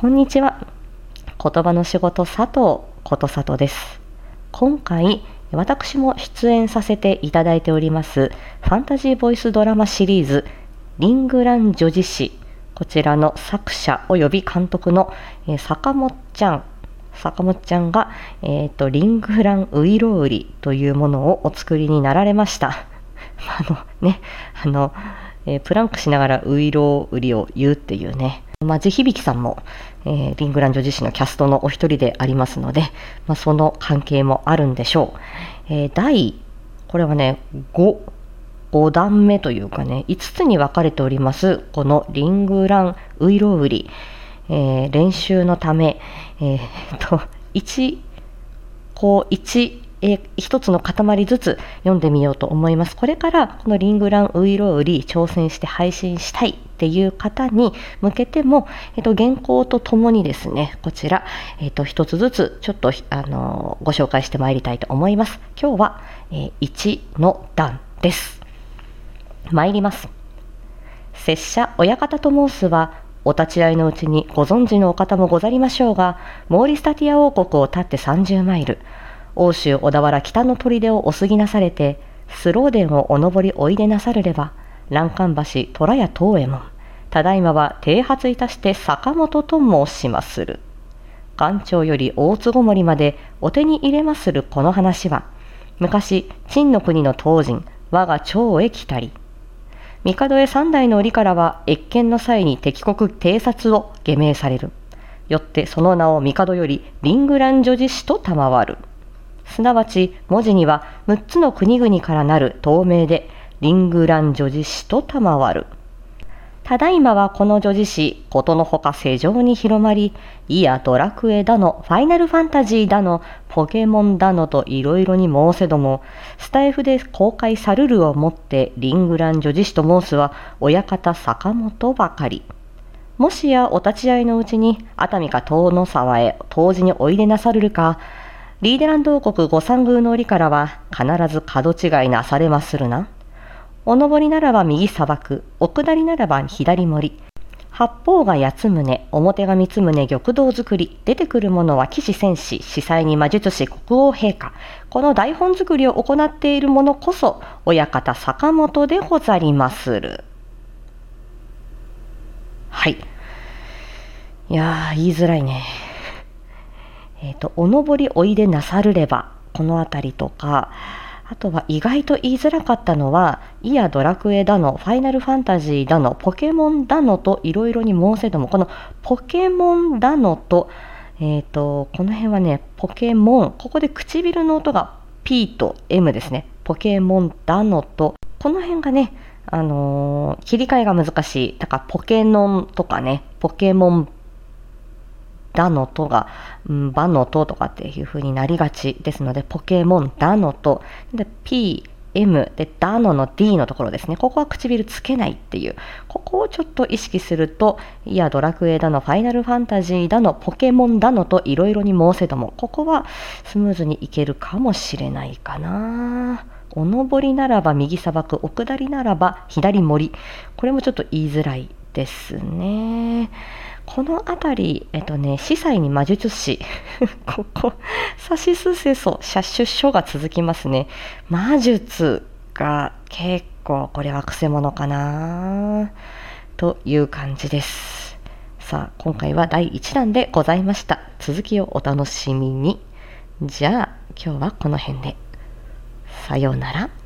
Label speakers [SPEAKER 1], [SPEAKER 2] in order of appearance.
[SPEAKER 1] こんにちは。言葉の仕事佐藤ことさとです。今回、私も出演させていただいております、ファンタジーボイスドラマシリーズ、リングラン女子誌、こちらの作者及び監督の、え坂本ちゃん、坂本ちゃんが、えーと、リングランウイロウリというものをお作りになられました。あのね、あの、えー、プランクしながらウイロウリを言うっていうね、まあ、地響さんも、えー、リングラン女自身のキャストのお一人でありますので、まあ、その関係もあるんでしょう。えー、第、これはね、5、5段目というかね、5つに分かれております、このリングランウイロウリ、えー、練習のため、えー、と、1、こう、1、えー、一つの塊ずつ読んでみようと思います。これからこのリングランウイロウリ挑戦して配信したいっていう方に向けても、えっと、原稿とともにですね、こちら、えっと、一つずつちょっと、あのご紹介してまいりたいと思います。今日は、えー、1の段です。参ります。拙者親方と申すは、お立ち会いのうちにご存知のお方もござりましょうが、モーリスタティア王国を立って30マイル、欧州小田原北の砦をお過ぎなされて、スローデンをお登りおいでなさるれば、欄干橋虎屋東右衛門、ただいまは剃髪いたして坂本と申しまする。官庁より大津ごもりまでお手に入れまするこの話は、昔、陳の国の当人、我が長へ来たり、帝へ三代の折からは謁見の際に敵国偵察を下命される。よってその名を帝よりリングラン女子氏と賜る。すなわち文字には6つの国々からなる透明で、リングラン女子史と賜る。ただいまはこの女子史、ことのほか世上に広まり、いやドラクエだの、ファイナルファンタジーだの、ポケモンだのといろいろに申せども、スタイフで公開さるるをもってリングラン女子史と申すは、親方坂本ばかり。もしやお立ち会いのうちに、熱海か遠野沢へ当時においでなさるるか、リーデランド王国御三宮の折からは必ず角違いなされまするな。お登りならば右砂漠、お下りならば左森。八方が八つ宗、表が三つ宗玉堂作り、出てくるものは騎士戦士、司祭に魔術師国王陛下。この台本作りを行っているものこそ、親方坂本でござりまする。はい。いやー、言いづらいね。えっ、ー、と、お登りおいでなさるれば、この辺りとか、あとは意外と言いづらかったのは、イヤドラクエだの、ファイナルファンタジーだの、ポケモンだのといろいろに申せども、このポケモンだのと、えっ、ー、と、この辺はね、ポケモン、ここで唇の音が P と M ですね。ポケモンだのと、この辺がね、あのー、切り替えが難しい。だからポケノンとかね、ポケモンだのとが、うん、ばのととかっていう風になりがちですので、ポケモンだのと、で、P、M で、ダノの D のところですね。ここは唇つけないっていう。ここをちょっと意識すると、いや、ドラクエだの、ファイナルファンタジーだの、ポケモンだのといろいろに申せども、ここはスムーズにいけるかもしれないかな。お登りならば右砂漠、お下りならば左森。これもちょっと言いづらいですね。この辺り、えっとね、司祭に魔術師。ここ、サシスセソ、シャッシュ書が続きますね。魔術が結構、これはくせ者かなという感じです。さあ、今回は第1弾でございました。続きをお楽しみに。じゃあ、今日はこの辺で。さようなら。